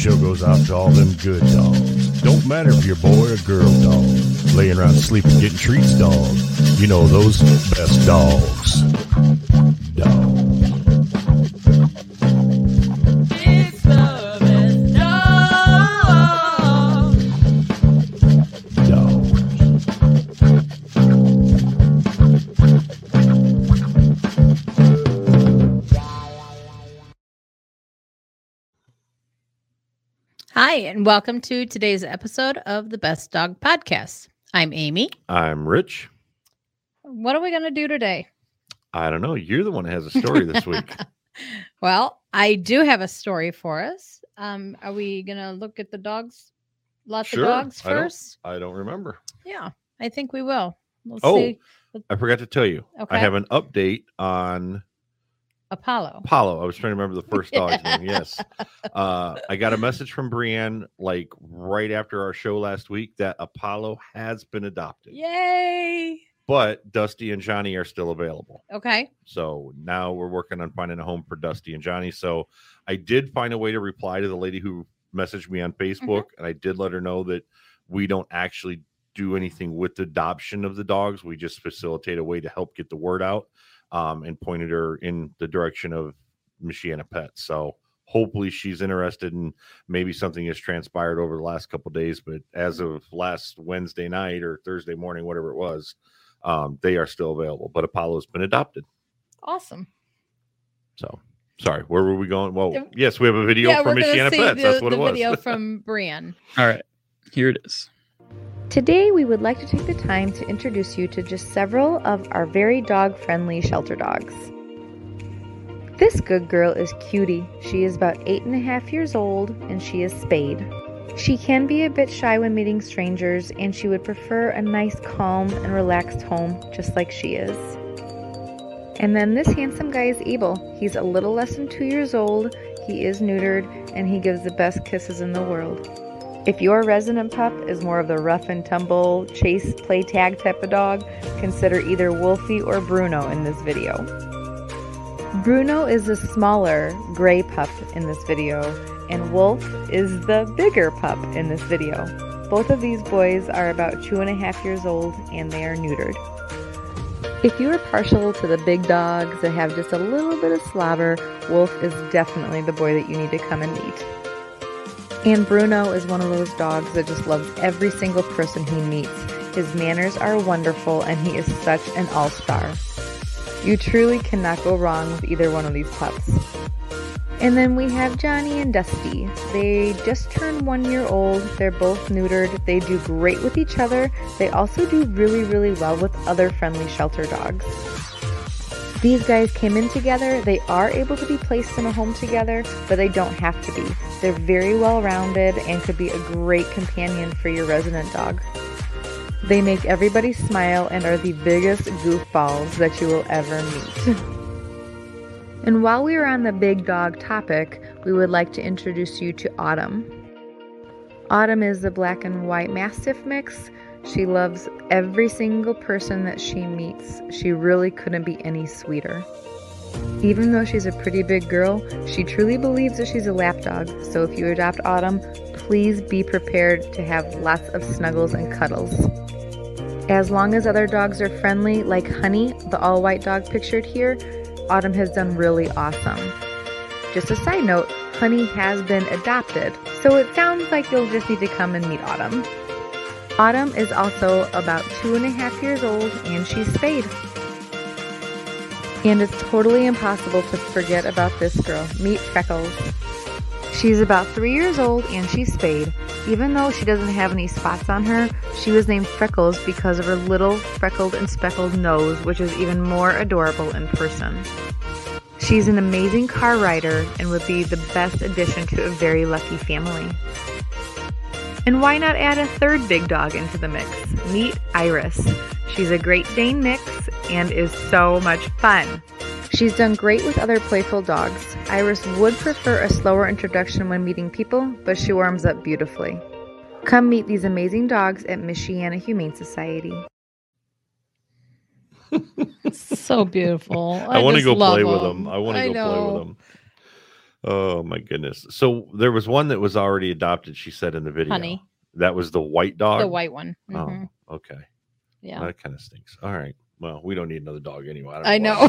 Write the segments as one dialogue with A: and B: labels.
A: show goes out to all them good dogs. Don't matter if you're boy or girl dog. Laying around sleeping, getting treats, dog. You know those best dogs.
B: Hi, and welcome to today's episode of the Best Dog Podcast. I'm Amy.
C: I'm Rich.
B: What are we going to do today?
C: I don't know. You're the one that has a story this week.
B: Well, I do have a story for us. Um, are we going to look at the dogs? Lots
C: Sure.
B: of dogs
C: I don't-
B: first?
C: I don't remember.
B: Yeah, I think we will. We'll
C: Oh,
B: see.
C: I forgot to tell you.
B: Okay.
C: I have an update on
B: Apollo.
C: Apollo. I was trying to remember the first dog's name. Yes. Uh, I got a message from Brienne like right after our show last week that Apollo has been adopted,
B: Yay!
C: but Dusty and Johnny are still available.
B: Okay.
C: So now we're working on finding a home for Dusty and Johnny. So I did find a way to reply to the lady who messaged me on Facebook, and I did let her know that we don't actually do anything with the adoption of the dogs. We just facilitate a way to help get the word out um, and pointed her in the direction of Michiana Pets. So hopefully she's interested and maybe something has transpired over the last couple days. But as of last Wednesday night or Thursday morning, whatever it was, um, they are still available. But Apollo's been adopted.
B: Awesome.
C: So sorry, where were we going? Well, yes, we have a video
B: yeah,
C: from Michiana
B: to see
C: Pets.
B: the,
C: That's what
B: the
C: it was.
B: video from Brienne.
D: All right, here it is.
E: Today, we would like to take the time to introduce you to just several of our very dog friendly shelter dogs. This good girl is Cutie. She is about eight and a half years old and she is spayed. She can be a bit shy when meeting strangers and she would prefer a nice, calm, and relaxed home just like she is. And then this handsome guy is Abel. He's a little less than two years old, he is neutered, and he gives the best kisses in the world. If your resident pup is more of the rough and tumble, chase, play tag type of dog, consider either Wolfie or Bruno in this video. Bruno is the smaller gray pup in this video, and Wolf is the bigger pup in this video. Both of these boys are about two and a half years old and they are neutered. If you are partial to the big dogs that have just a little bit of slobber, Wolf is definitely the boy that you need to come and meet. And Bruno is one of those dogs that just loves every single person he meets. His manners are wonderful and he is such an all star. You truly cannot go wrong with either one of these pups. And then we have Johnny and Dusty. They just turned one year old. They're both neutered. They do great with each other. They also do really, really well with other friendly shelter dogs. These guys came in together. They are able to be placed in a home together, but they don't have to be. They're very well rounded and could be a great companion for your resident dog. They make everybody smile and are the biggest goofballs that you will ever meet. and while we are on the big dog topic, we would like to introduce you to Autumn. Autumn is the black and white Mastiff mix. She loves every single person that she meets. She really couldn't be any sweeter. Even though she's a pretty big girl, she truly believes that she's a lapdog. So if you adopt Autumn, please be prepared to have lots of snuggles and cuddles. As long as other dogs are friendly, like Honey, the all white dog pictured here, Autumn has done really awesome. Just a side note, Honey has been adopted, so it sounds like you'll just need to come and meet Autumn. Autumn is also about two and a half years old and she's spayed. And it's totally impossible to forget about this girl. Meet Freckles. She's about three years old and she's spayed. Even though she doesn't have any spots on her, she was named Freckles because of her little freckled and speckled nose, which is even more adorable in person. She's an amazing car rider and would be the best addition to a very lucky family. And why not add a third big dog into the mix? Meet Iris. She's a Great Dane mix and is so much fun. She's done great with other playful dogs. Iris would prefer a slower introduction when meeting people, but she warms up beautifully. Come meet these amazing dogs at Michiana Humane Society.
B: so beautiful.
C: I, want to go
B: love
C: play with
B: them.
C: them. I want to go play with them. Oh my goodness. So there was one that was already adopted, she said in the video.
B: Honey,
C: That was the white dog.
B: the white one. Mhm.
C: Oh, okay.
B: Yeah,
C: That kind of stinks. All right. Well, we don't need another dog anyway. don't
B: I know.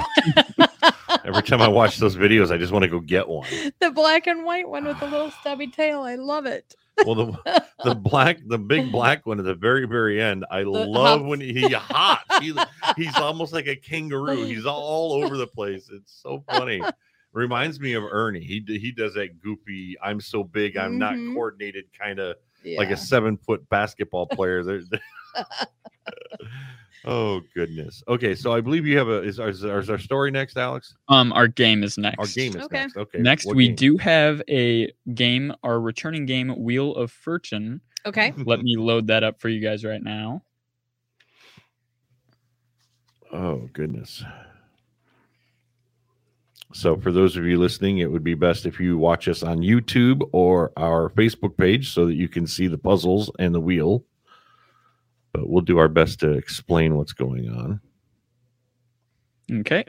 C: Every time I watch those videos, I just want to go get one.
B: the black and white one with the little stubby tail. I love it.
C: Well, the the black, the big black one at the very, very end. I love
B: hops.
C: when he hops. He, he's almost like a kangaroo. He's all over the place. It's so funny. Reminds me of Ernie. He he does that goofy. I'm so big. I'm
B: Mhm.
C: not coordinated. Kind of like a seven foot basketball player. There. oh goodness. Okay, so I believe you have a. Is, is, is our story next, Alex?
D: Um, our game is next.
C: Our game is
B: Okay.
C: next. Okay.
D: Next,
C: what
D: we
C: game?
D: do have a game, our returning game, Wheel of Fortune.
B: Okay.
D: Let me load that up for you guys right now.
C: Oh goodness. So for those of you listening, it would be best if you watch us on YouTube or our Facebook page so that you can see the puzzles and the wheel. But we'll do our best to explain what's going on.
D: Okay.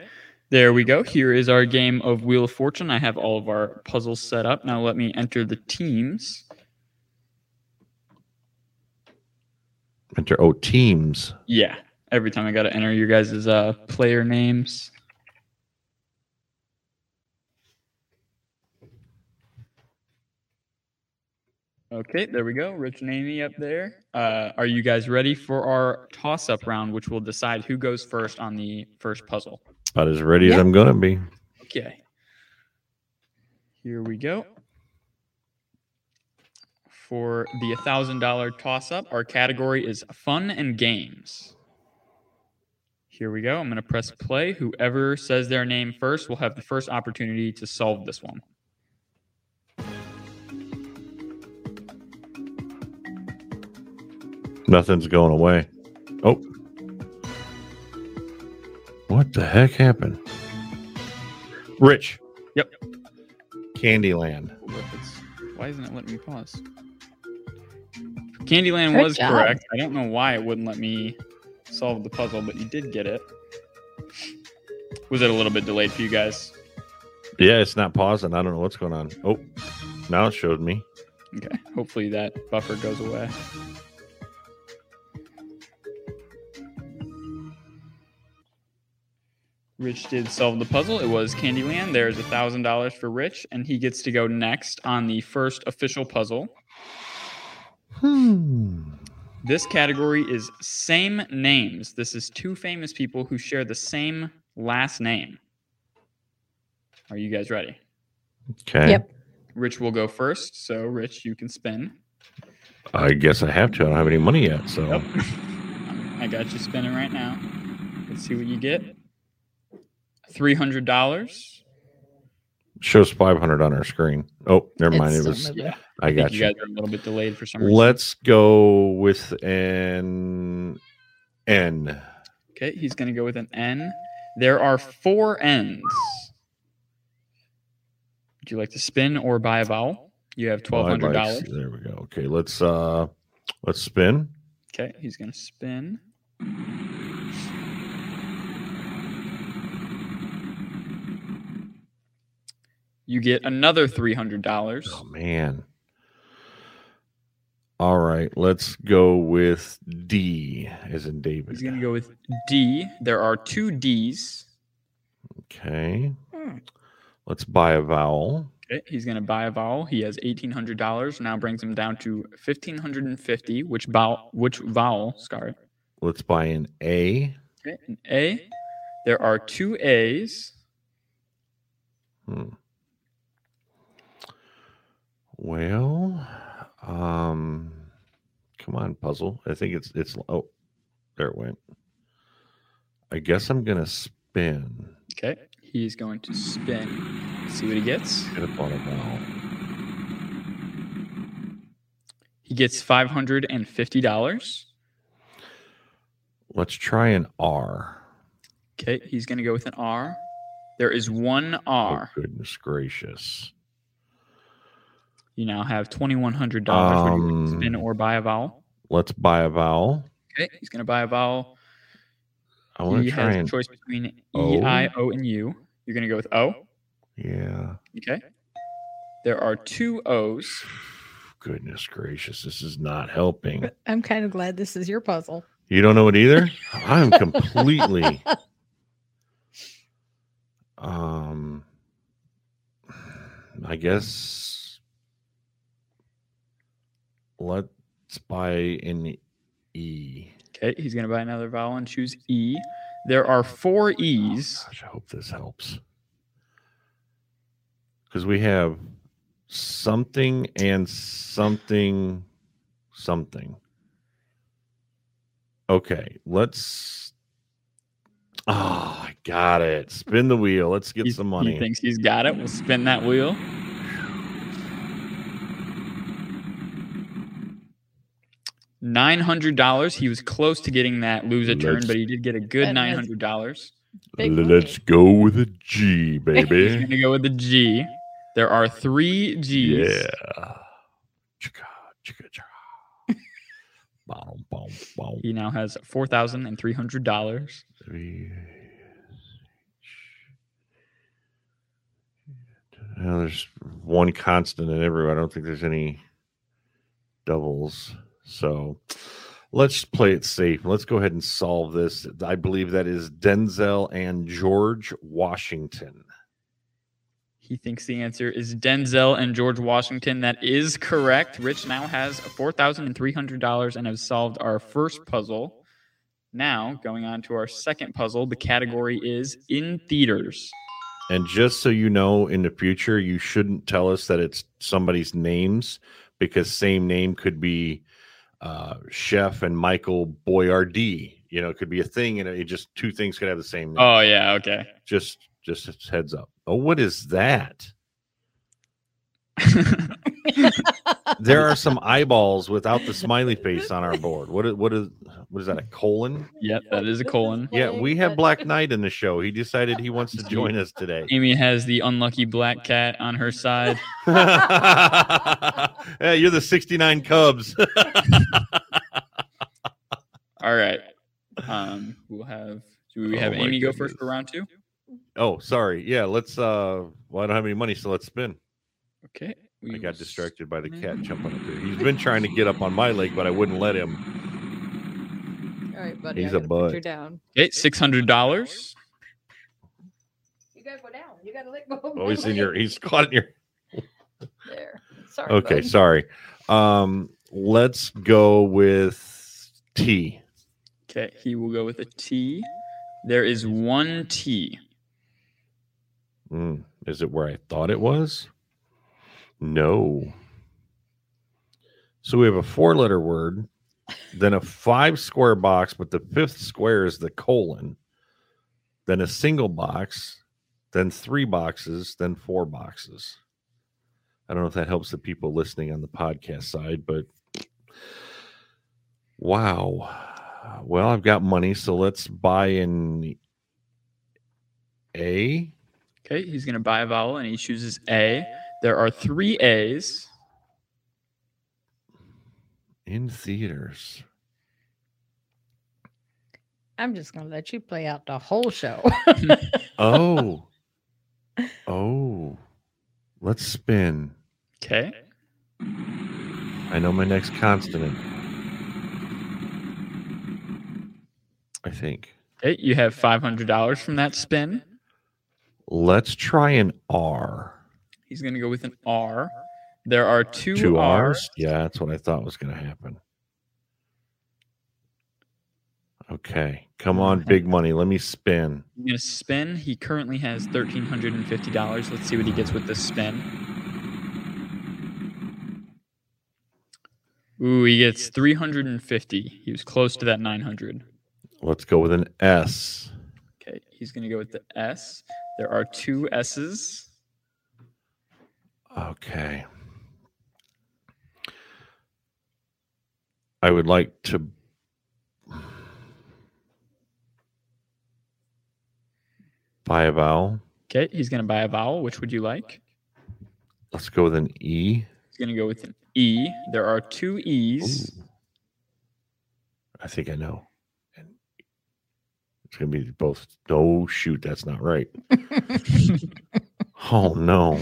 D: There we go. Here is our game of Wheel of Fortune. I have all of our puzzles set up. Now let me enter the teams.
C: Enter oh teams.
D: Yeah. Every time I got to enter your guys' uh, player names. Okay, there we go. Rich and Amy up there. Uh, are you guys ready for our toss up round, which will decide who goes first on the first puzzle?
C: About as ready as I'm gonna be.
D: Okay. Here we go. For the $1,000 toss up, our category is fun and games. Here we go. I'm going to press play. Whoever says their name first will have the first opportunity to solve this one.
C: Nothing's going away. Oh. What the heck happened? Rich.
D: Yep.
C: Candyland.
D: Why isn't it letting me pause? Candyland
B: Good
D: was
B: job.
D: correct. I don't know why it wouldn't let me solve the puzzle, but you did get it. Was it a little bit delayed for you guys?
C: Yeah, it's not pausing. I don't know what's going on. Oh, now it showed me.
D: Okay. Hopefully that buffer goes away. Rich did solve the puzzle. It was Candyland. There's a thousand dollars for Rich, and he gets to go next on the first official puzzle.
C: Hmm.
D: This category is same names. This is two famous people who share the same last name. Are you guys ready?
C: Okay.
B: Yep.
D: Rich will go first. So, Rich, you can spin.
C: I guess I have to. I don't have any money yet. So
D: Yep. I got you spinning right now. Let's see what you get. Three hundred dollars.
C: shows 500 on our screen. Oh, never mind. It was,
B: some of the-
D: Yeah,
C: I
D: I think
C: got
D: you
C: you.
D: guys are a little bit delayed for some reason.
C: Let's go with an N.
D: Okay, he's gonna go with an N. There are four N's. Would you like to spin or buy a vowel? You have twelve hundred dollars.
C: There we go. Okay, let's uh let's spin.
D: Okay, he's gonna spin. You get another three hundred dollars.
C: Oh man. All right, let's go with D as in David.
D: He's gonna go with D. There are two D's.
C: Okay.
B: Hmm.
C: Let's buy a vowel.
D: Okay, he's gonna buy a vowel. He has eighteen hundred dollars. Now brings him down to fifteen hundred and fifty. Which vowel? Which vowel? Sorry.
C: Let's buy an A.
D: Okay, an A. There are two A's.
C: Hmm. Well, um, come on, puzzle. I think it's it's. Oh, there it went. I guess I'm gonna spin.
D: Okay, he's going to spin. See what he gets.
C: Get up on a vowel.
D: He gets five hundred and fifty dollars.
C: Let's try an R.
D: Okay, he's gonna go with an R. There is one R.
C: Oh, goodness gracious.
D: You now have twenty one hundred dollars. Would you to spin
C: Um,
D: or buy a vowel?
C: Let's buy a vowel.
D: Okay, he's gonna buy a vowel.
C: I want to try
D: has a choice between E,
C: O.
D: I, O, and U. You're gonna go with O.
C: yeah.
D: Okay. There are two O's.
C: Goodness gracious, this is not helping.
B: I'm kind of glad this is your puzzle.
C: You don't know it either? I'm completely um I guess let's buy an E.
D: Okay, he's going to buy another vowel and choose E. There are four oh E's.
C: Gosh, I hope this helps. Because we have something and something something. Okay, let's. Oh, I got it. Spin the wheel. Let's get
D: He-
C: some money.
D: He thinks he's got it. We'll spin that wheel. Nine hundred dollars. He was close to getting that lose a turn,
C: Let's-
D: but he did get a good
B: That
D: nine
B: is-
D: hundred dollars.
B: Big
C: Let's go with a G, baby.
D: He's
C: baby.
D: gonna go with the G. There are three G's.
C: yeah. Chicka, chicka, chicka. Boom, boom, boom.
D: He now has four thousand and three hundred dollars.
C: Three. Well, there's one constant in everywhere. I don't think there's any doubles. So let's play it safe. Let's go ahead and solve this. I believe that is Denzel and George Washington.
D: He thinks the answer is Denzel and George Washington. That is correct. Rich now has four thousand and three hundred dollars and has solved our first puzzle. Now, going on to our second puzzle, the category is in theaters.
C: And just so you know, in the future, you shouldn't tell us that it's somebody's names because same name could be uh, Chef and Michael Boyardee. You know, it could be a thing, and it just two things could have the same name.
D: Oh yeah, okay.
C: just, just heads up. Oh, what is that? There are some eyeballs without the smiley face on our board. What is what is what is that? A colon?
D: yep, that is a colon.
C: Yeah, we have Black Knight in the show. He decided he wants to join us today.
D: Amy has the unlucky black cat on her side.
C: yeah, you're the 69 Cubs.
D: All right. Um, we'll have. Do we
C: Oh
D: have
C: my
D: Amy go first
C: goodness.
D: for round two?
C: oh, sorry. Yeah, let's uh well, I don't have any money, so let's spin.
D: Okay. We
C: I got distracted by the cat jumping up there. He's been trying to get up on my leg, but I wouldn't let him.
B: All right, buddy.
C: He's
B: I
C: a
B: gotta you
C: bud.
B: down.
D: Okay, six hundred dollars.
B: You gotta go down. You gotta let go. of
C: Oh,
B: my
C: he's in your he's caught in your
B: there. Sorry.
C: Okay,
B: bud.
C: sorry. Um let's go with T.
D: Okay, he will go with a T. There is one T.
C: Mm, is it where I thought it was? No. So we have a four letter word, then a five square box, but the fifth square is the colon, then a single box, then three boxes, then four boxes. I don't know if that helps the people listening on the podcast side, but wow. Well, I've got money, so let's buy an A.
D: Okay, he's going to buy a vowel and he chooses A. There are three A's.
C: in theaters.
B: I'm just gonna let you play out the whole show.
C: Oh, oh, let's spin.
D: Okay.
C: I know my next consonant. I think.
D: Okay, you have $500 from that spin.
C: Let's try an R.
D: He's going to go with an R. There are two,
C: Two
D: R's.
C: R's? Yeah, that's what I thought was going to happen. Okay, come on, big money. Let me spin.
D: I'm going to spin. He currently has $1,350. Let's see what he gets with this spin. Ooh, he gets 350. He was close to that 900.
C: Let's go with an S.
D: Okay, he's going to go with the S. There are two S's.
C: Okay. I would like to buy a vowel.
D: Okay, he's going to buy a vowel. Which would you like?
C: Let's go with an E.
D: He's going to go with an E. There are two E's.
C: Ooh. I think I know. It's gonna be both. Oh shoot, that's not right. oh no.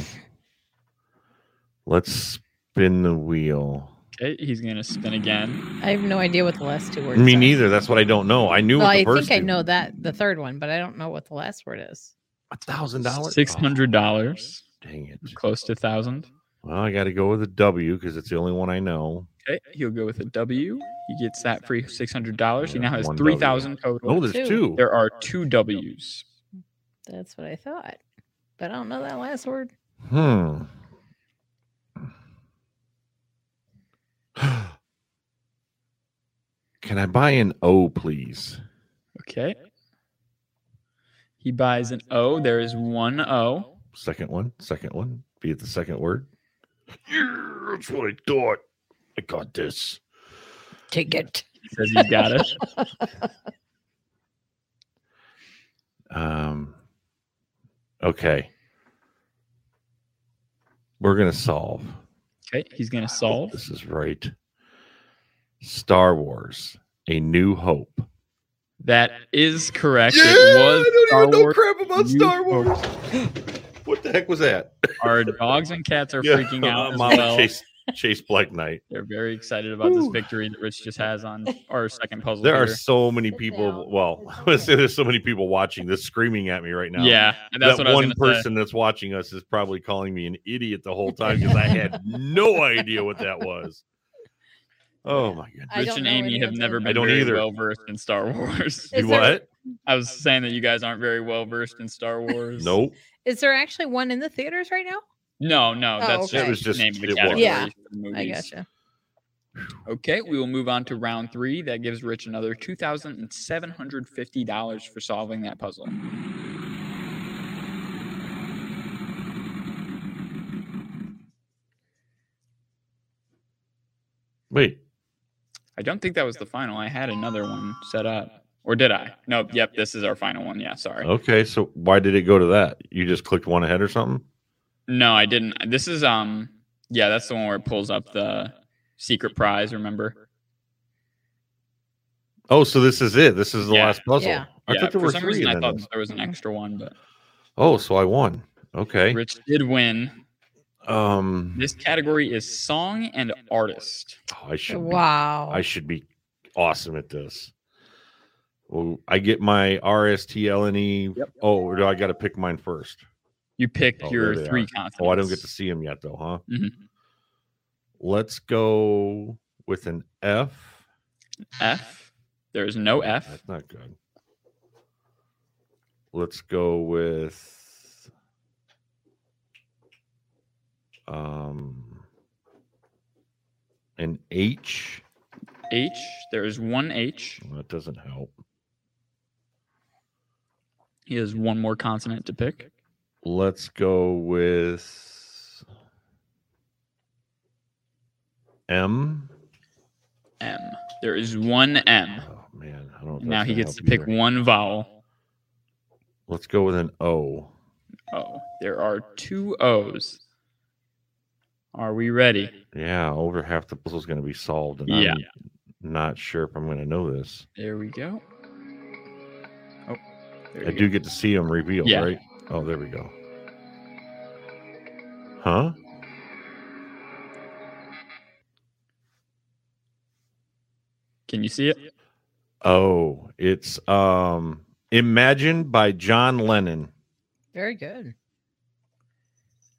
C: Let's spin the wheel.
D: Okay, he's gonna spin again.
B: I have no idea what the last two words.
C: Me
B: are.
C: neither. That's what I don't know. I knew
B: Well,
C: what the
B: I
C: first
B: think I
C: two-
B: know that the third one, but I don't know what the last word is.
C: a thousand dollars.
D: Six hundred dollars.
C: Oh, dang it.
D: Close to thousand.
C: Well, I got to go with a W because it's the only one I know.
D: Okay, he'll go with a W. He gets that free six hundred dollars. He now has three thousand total.
C: Oh, there's
B: Two.
C: two.
D: There are two W's.
B: That's what I thought, but I don't know that last word.
C: Hmm. Can I buy an O, please?
D: Okay. He buys an O. There is one O.
C: Second one. Second one. Be it the second word. Yeah, that's what I thought. I got this.
B: Take it.
D: He says you got it.
C: Um. Okay. We're gonna solve.
D: Okay, he's gonna solve.
C: This is right. Star Wars: A New Hope.
D: That is correct. Yeah, it was Star Wars.
C: crap about
D: New
C: Star Wars. what the heck was that?
D: Our dogs and cats are
C: Yeah,
D: freaking out as
C: Mama
D: well.
C: Chase, Chase Black Knight.
D: They're very excited about this victory that Rich just has on our second puzzle.
C: There are so many people. Well,
B: Sit
C: I would say there's so many people watching this, screaming at me right now.
D: yeah, and that's
C: that
D: what I was
C: one
D: gonna say.
C: person that's watching us is probably calling me an idiot the whole time because I had no idea what that was. Oh my
B: god!
D: Rich and Amy have never been
C: I don't
D: very
C: either.
D: well versed in Star Wars.
C: You
B: there-
C: what?
D: I was saying that you guys aren't very well versed in Star Wars.
C: Nope.
B: Is there actually one in the theaters right now?
D: No, no,
B: Oh,
D: that's
B: okay.
D: just,
B: It
C: was
D: the
C: just-
D: name of the
C: it was.
D: category.
B: Yeah,
D: for the
B: I gotcha.
D: Okay, we will move on to round three. That gives Rich another two thousand and seven hundred fifty dollars for solving that puzzle.
C: Wait.
D: I don't think that was the final. I had another one set up, or did I? Nope. Yep, this is our final one. Yeah, sorry.
C: Okay. So why did it go to that? You just clicked one ahead or something?
D: No, I didn't. This is um, yeah, that's the one where it pulls up the secret prize. Remember?
C: Oh, so this is it. This is the
D: Yeah.
C: last puzzle.
B: Yeah.
C: I
D: yeah.
C: thought there
D: For
C: were
D: some
C: three.
D: reason, I thought
C: this.
D: there was an extra one, but
C: Oh, so I won. Okay.
D: Rich did win.
C: Um.
D: This category is song and artist.
C: oh, I should. be-
B: Wow.
C: I should be awesome at this. Well, I get my RSTLNE.
D: Yep.
C: Oh, or do I got to pick mine first?
D: You pick
C: Oh,
D: your
C: there
D: three consonants.
C: Oh, I don't get to see them yet, though, huh?
D: Mhm.
C: Let's go with an F.
D: F. There's no F.
C: That's not good. Let's go with um an H.
D: H. There is one H.
C: Well, that doesn't help.
D: He has one more consonant to pick.
C: Let's go with M.
D: M. There is one M.
C: Oh man, I don't.
D: Now he gets to pick
C: either.
D: one vowel.
C: Let's go with an O.
D: Oh, there are two O's. Are we ready?
C: Yeah, over half the puzzle's going to be solved, and
D: Yeah.
C: I'm not sure if I'm going to know this.
D: There we go. Oh, there
C: I do
D: go.
C: get to see them revealed,
D: Yeah.
C: right? Oh, there we go. Huh?
D: Can you see it?
C: Oh, it's um Imagine by John Lennon.
B: Very good.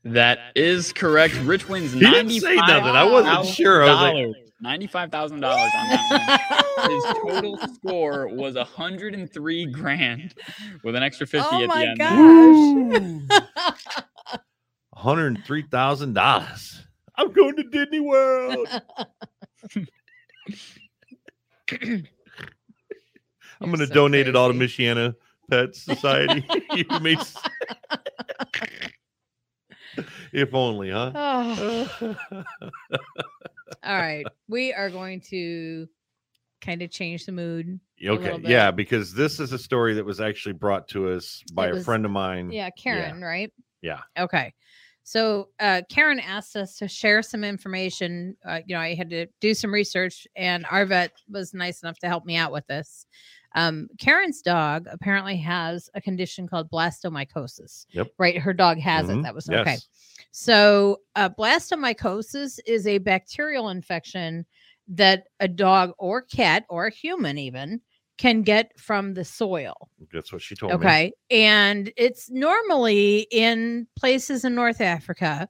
D: That is correct. Rich wins
C: He didn't say nothing. I wasn't sure. I was like,
D: Ninety-five thousand dollars on that one. His total score was hundred and three grand, with an extra fifty
B: oh
D: at the end.
B: gosh.
C: $103,000. I'm going to Disney World. I'm going to
B: so
C: donate it all to
B: crazy.
C: Michiana Pet Society. You made s- if only, huh?
B: Oh. All right. We are going to kind of change the mood.
C: okay, yeah, because this is a story that was actually brought to us by
B: It
C: a friend of mine.
B: Yeah, Karen, right?
C: Yeah.
B: Okay. So uh, Karen asked us to share some information. Uh, you know, I had to do some research, and our vet was nice enough to help me out with this. Um, Karen's dog apparently has a condition called blastomycosis.
C: Yep.
B: Right. Her dog has
C: Mhm,
B: it. That was okay.
C: yes.
B: So, uh, blastomycosis is a bacterial infection that a dog or cat or a human even can get from the soil.
C: That's what she told me.
B: Okay. And it's normally in places in North Africa,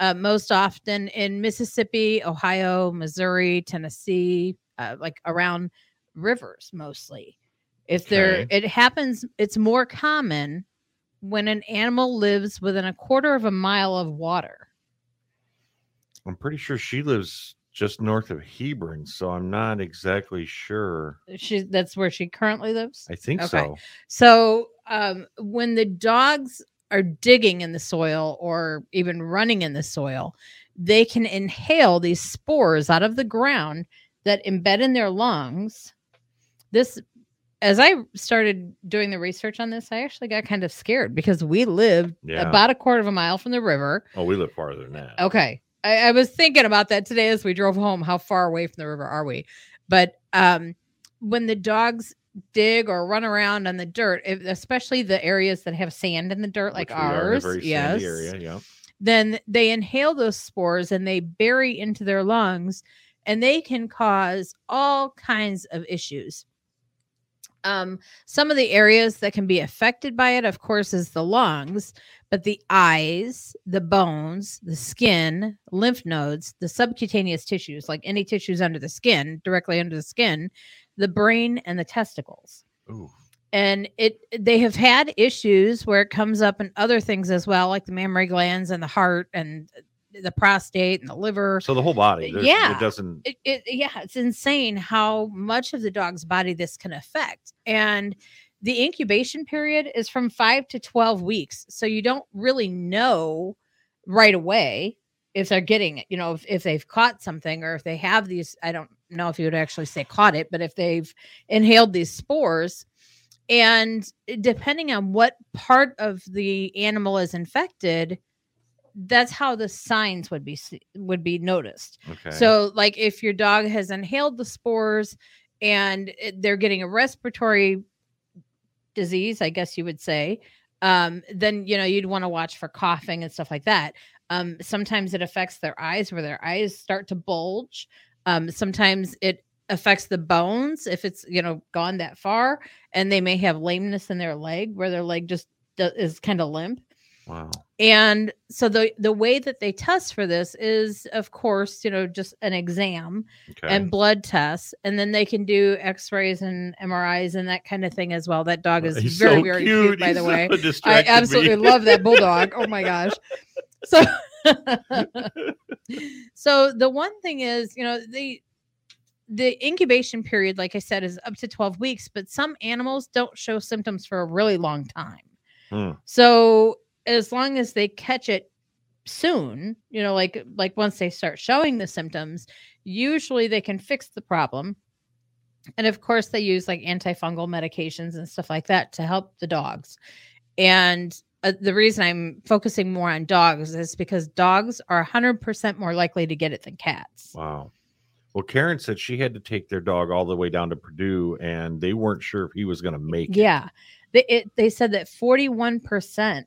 B: uh, most often in Mississippi, Ohio, Missouri, Tennessee, uh, like around rivers mostly. If there,
C: Okay.
B: it happens, it's more common when an animal lives within a quarter of a mile of water.
C: I'm pretty sure she lives just north of Hebron, so I'm not exactly sure.
B: She, that's where she currently lives.
C: I think
B: Okay.
C: so.
B: So um, when the dogs are digging in the soil or even running in the soil, they can inhale these spores out of the ground that embed in their lungs. This, as I started doing the research on this, I actually got kind of scared because we lived
C: Yeah.
B: about a quarter of a mile from the river.
C: Oh, we live farther than that.
B: Okay. I, I was thinking about that today as we drove home. How far away from the river are we? But um, when the dogs dig or run around on the dirt, if, especially the areas that have sand in the dirt, like
C: Which we are in a
B: ours, yes,
C: area. Yeah.
B: then they inhale those spores and they bury into their lungs, and they can cause all kinds of issues. Um, some of the areas that can be affected by it, of course, is the lungs, but the eyes, the bones, the skin, lymph nodes, the subcutaneous tissues, like any tissues under the skin, directly under the skin, the brain, and the testicles
C: Ooh.
B: and it they have had issues where it comes up in other things as well like the mammary glands and the heart and the prostate and the liver
C: So the whole body. there's-
B: Yeah.
C: It doesn't.
B: it, it yeah it's insane how much of the dog's body this can affect and the incubation period is from 5 to 12 weeks so you don't really know right away if they're getting it you know if, if they've caught something or if they have these i don't know if you would actually say caught it but if they've inhaled these spores and depending on what part of the animal is infected that's how the signs would be would be noticed
C: Okay.
B: so, like, if your dog has inhaled the spores and it- they're getting a respiratory disease, I guess you would say, um, then you know you'd want to watch for coughing and stuff like that. Um, sometimes it affects their eyes, where their eyes start to bulge. Um, sometimes it affects the bones if it's you know gone that far, and they may have lameness in their leg, where their leg just is kind of limp.
C: Wow.
B: And so the the way that they test for this is, of course, you know, just an exam
C: Okay.
B: and blood tests, and then they can do X-rays and MRIs and that kind of thing as well. That dog is
C: He's
B: very
C: so
B: very cute, by
C: He's
B: the
C: so
B: way. I absolutely
C: me.
B: love that bulldog. Oh my gosh. So so the one thing is, you know, the the incubation period, like I said, is up to 12 weeks, but some animals don't show symptoms for a really long time.
C: Hmm.
B: So as long as they catch it soon, you know, like like once they start showing the symptoms, usually they can fix the problem. And of course, they use like antifungal medications and stuff like that to help the dogs. And uh, the reason I'm focusing more on dogs is because dogs are 100% more likely to get it than cats.
C: Wow. Well, Karen said she had to take their dog all the way down to Purdue, and they weren't sure if he was going to make it.
B: Yeah. They, it, they said that 41%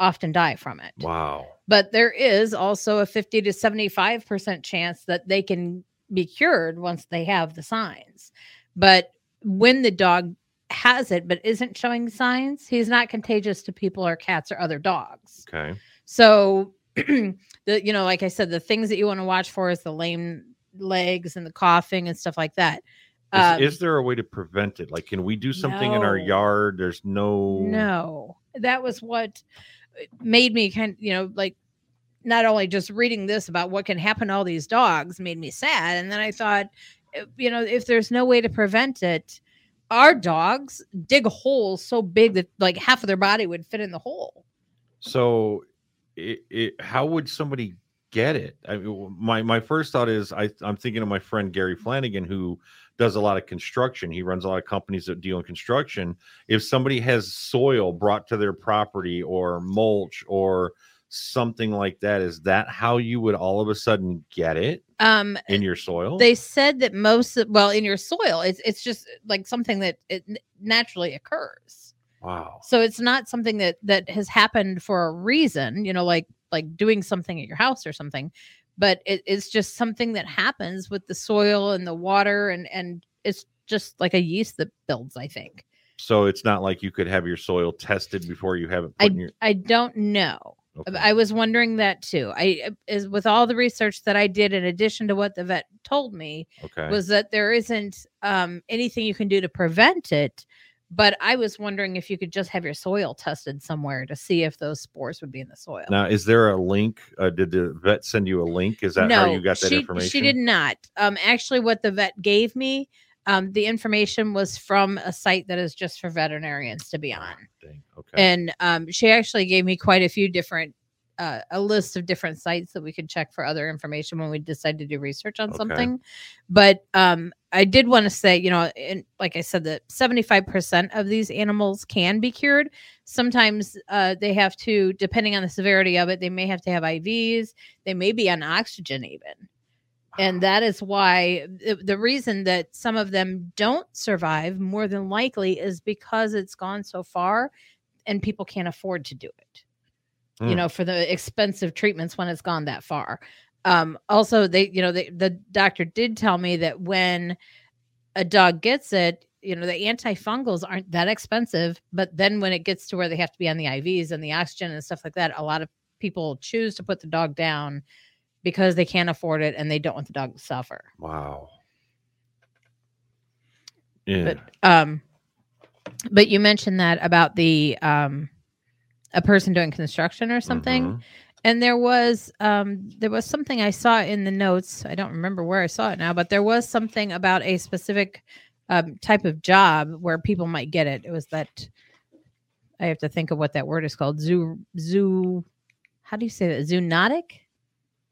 B: often die from it.
C: Wow.
B: But there is also a 50 to 75% chance that they can be cured once they have the signs. But when the dog has it but isn't showing signs, he's not contagious to people or cats or other dogs.
C: Okay.
B: So the you know, like I said, the things that you want to watch for is the lame legs and the coughing and stuff like that.
C: Is,
B: Um,
C: is there a way to prevent it? Like, can we do something in our yard? There's no.
B: No, that was what made me kind you know, like not only just reading this about what can happen to all these dogs made me sad. And then I thought, uh, you know, if there's no way to prevent it, our dogs dig holes so big that like half of their body would fit in the hole.
C: So, it, it, how would somebody get it? I mean, my my first thought is I I'm thinking of my friend Gary Flanagan who does a lot of construction. He runs a lot of companies that deal in construction. If somebody has soil brought to their property or mulch or something like that, is that how you would all of a sudden get it
B: Um,
C: in your soil?
B: they said that most well in your soil it's it's just like something that it naturally occurs
C: wow.
B: so it's not something that that has happened for a reason you know like like doing something at your house or something but it, it's just something that happens with the soil and the water and and it's just like a yeast that builds i think
C: So it's not like you could have your soil tested before you have it put in your.
B: i don't know
C: Okay.
B: I was wondering that too. I is with all the research that I did in addition to what the vet told me
C: okay.
B: was that there isn't um, anything you can do to prevent it. But I was wondering if you could just have your soil tested somewhere to see if those spores would be in the soil.
C: now, is there a link? Uh, did the vet send you a link? Is that how you got that
B: she,
C: information?
B: She did not. Um, actually, what the vet gave me, um, the information was from a site that is just for veterinarians to be on.
C: Dang, Okay.
B: and um, she actually gave me quite a few different uh, a list of different sites that we could check for other information when we decide to do research on
C: Okay.
B: something. But um, i did want to say you know and like i said that 75% of these animals can be cured. Sometimes uh, they have to depending on the severity of it they may have to have ivs they may be on oxygen even. And that is why the reason that some of them don't survive more than likely is because it's gone so far and people can't afford to do it you
C: Hmm.
B: know for the expensive treatments when it's gone that far um also they you know they, the doctor did tell me that when a dog gets it you know the antifungals aren't that expensive but then when it gets to where they have to be on the ivs and the oxygen and stuff like that a lot of people choose to put the dog down because they can't afford it and they don't want the dog to suffer
C: Wow. Yeah.
B: but um but you mentioned that about the um a person doing construction or something.
C: Mhm.
B: and there was um there was something i saw in the notes. I don't remember where i saw it now but there was something about a specific um, type of job where people might get it. It was that i have to think of what that word is called. Zoo zoo how do you say that? Zoonotic?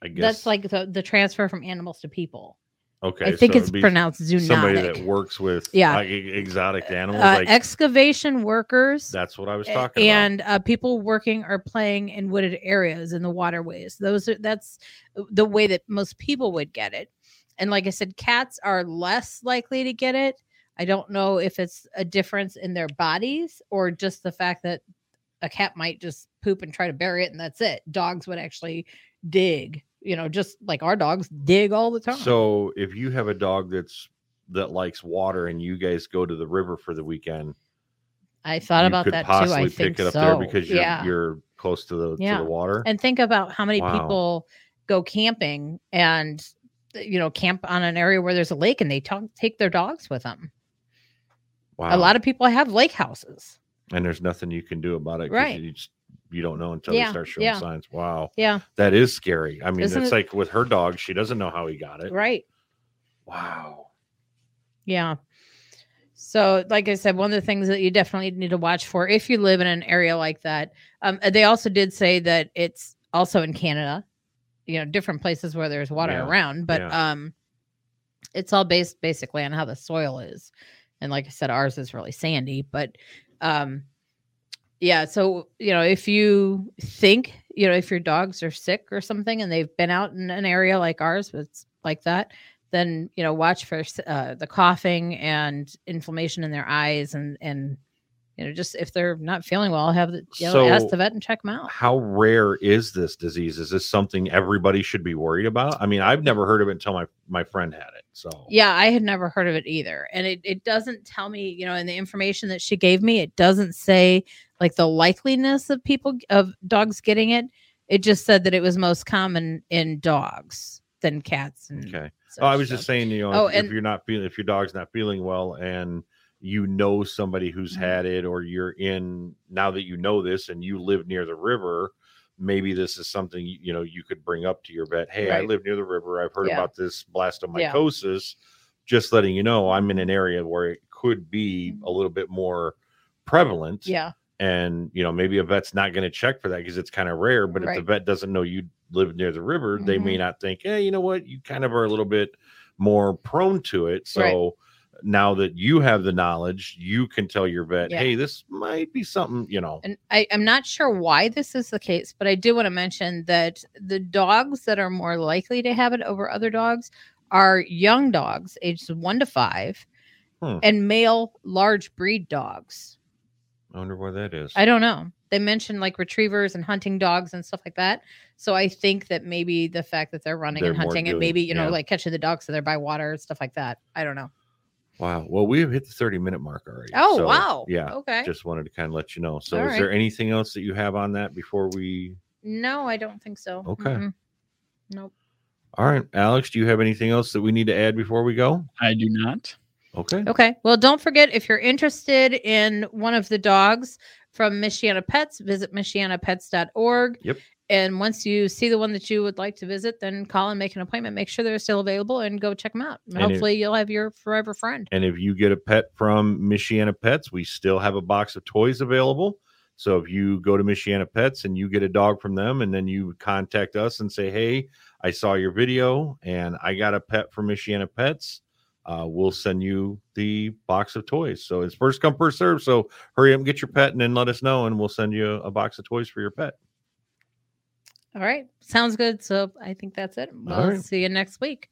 C: I guess.
B: that's like the, the transfer from animals to people
C: okay.
B: i think
C: so
B: it's pronounced zoonotic
C: Somebody that works with
B: Yeah.
C: like exotic animals.
B: uh,
C: like
B: excavation workers
C: that's what I was talking about.
B: and uh, people working or playing in wooded areas in the waterways those are that's the way that most people would get it and like i said cats are less likely to get it i don't know if it's a difference in their bodies or just the fact that a cat might just poop and try to bury it and that's it dogs would actually dig you know just like our dogs dig all the time
C: So if you have a dog that's that likes water and you guys go to the river for the weekend,
B: i thought about that too i think
C: pick it up
B: so
C: there because you're
B: yeah
C: you're close to the
B: Yeah.
C: to the water.
B: and think about how many
C: Wow.
B: people go camping and uh, you know camp on an area where there's a lake and they talk, take their dogs with them
C: wow.
B: a lot of people have lake houses
C: and there's nothing you can do about it.
B: Right.
C: You, just, you don't know until
B: Yeah,
C: they start showing
B: yeah.
C: signs. Wow.
B: yeah
C: That is scary. I mean,
B: Isn't
C: it's
B: it-
C: like with her dog, she doesn't know how he got it.
B: right
C: Wow.
B: yeah so like i said one of the things that you definitely need to watch for if you live in an area like that um they also did say that it's also in canada you know different places where there's water
C: Yeah,
B: around but um it's all based basically on how the soil is and like i said ours is really sandy but um yeah so you know if you think you know if your dogs are sick or something and they've been out in an area like ours it's like that then you know watch for uh, the coughing and inflammation in their eyes and and you know just if they're not feeling well have the you know ask the vet and check them out
C: How rare is this disease? Is this something everybody should be worried about? I mean, I've never heard of it until my my friend had it. So
B: Yeah, I had never heard of it either. And it, it doesn't tell me, you know, in the information that she gave me, it doesn't say like the likeliness of people of dogs getting it. It just said that it was most common in dogs than cats. And
C: okay. Oh, I was
B: so-
C: just saying, you know,
B: Oh,
C: if,
B: and-
C: if you're not feeling, if your dog's not feeling well, and you know somebody who's
B: Mhm.
C: had it, or you're in now that you know this, and you live near the river, maybe this is something you know you could bring up to your vet. Hey, I live near the river. I've heard
B: Yeah.
C: about this
B: Yeah.
C: blastomycosis. Just letting you know, I'm in an area where it could be a little bit more prevalent.
B: Mm-hmm. Yeah.
C: and you know maybe a vet's not going to check for that because it's kind of rare but if the vet doesn't know you live near the river they
B: Mm-hmm.
C: may not think hey you know what you kind of are a little bit more prone to it so
B: Right.
C: Now that you have the knowledge you can tell your vet
B: Yeah.
C: hey this might be something you know
B: And I, I'm not sure why this is the case, but I do want to mention that the dogs that are more likely to have it over other dogs are young dogs, ages one to five,
C: Hmm.
B: and male large breed dogs.
C: I wonder why that is.
B: I don't know. They mentioned like retrievers and hunting dogs and stuff like that. So I think that maybe the fact that they're running
C: They're
B: and hunting and maybe, you know,
C: yeah.
B: like catching the dogs so they're by water, stuff like that. I don't know.
C: Wow. Well, we have hit the 30 minute mark already.
B: Oh,
C: So,
B: wow.
C: Yeah.
B: Okay.
C: Just wanted to kind of let you know. So,
B: All
C: is there anything else that you have on that before we?
B: no, I don't think so.
C: Okay.
B: Mm-mm. Nope.
C: All right, Alex, do you have anything else that we need to add before we go?
D: I do not.
C: Okay.
B: Okay. Well, don't forget if you're interested in one of the dogs from Michiana Pets, visit michianapets.org.
C: Yep.
B: And once you see the one that you would like to visit, then call and make an appointment. Make sure they're still available and go check them out. And
C: And if-
B: hopefully, you'll have your forever friend.
C: And if you get a pet from Michiana Pets, we still have a box of toys available. So if you go to Michiana Pets and you get a dog from them, and then you contact us and say, "Hey, I saw your video and I got a pet from Michiana Pets," uh, we'll send you the box of toys. So it's first come first serve. So hurry up and get your pet, and then let us know, and we'll send you a box of toys for your pet.
B: All right. Sounds good. So I think that's it. We'll
C: right.
B: see you next week.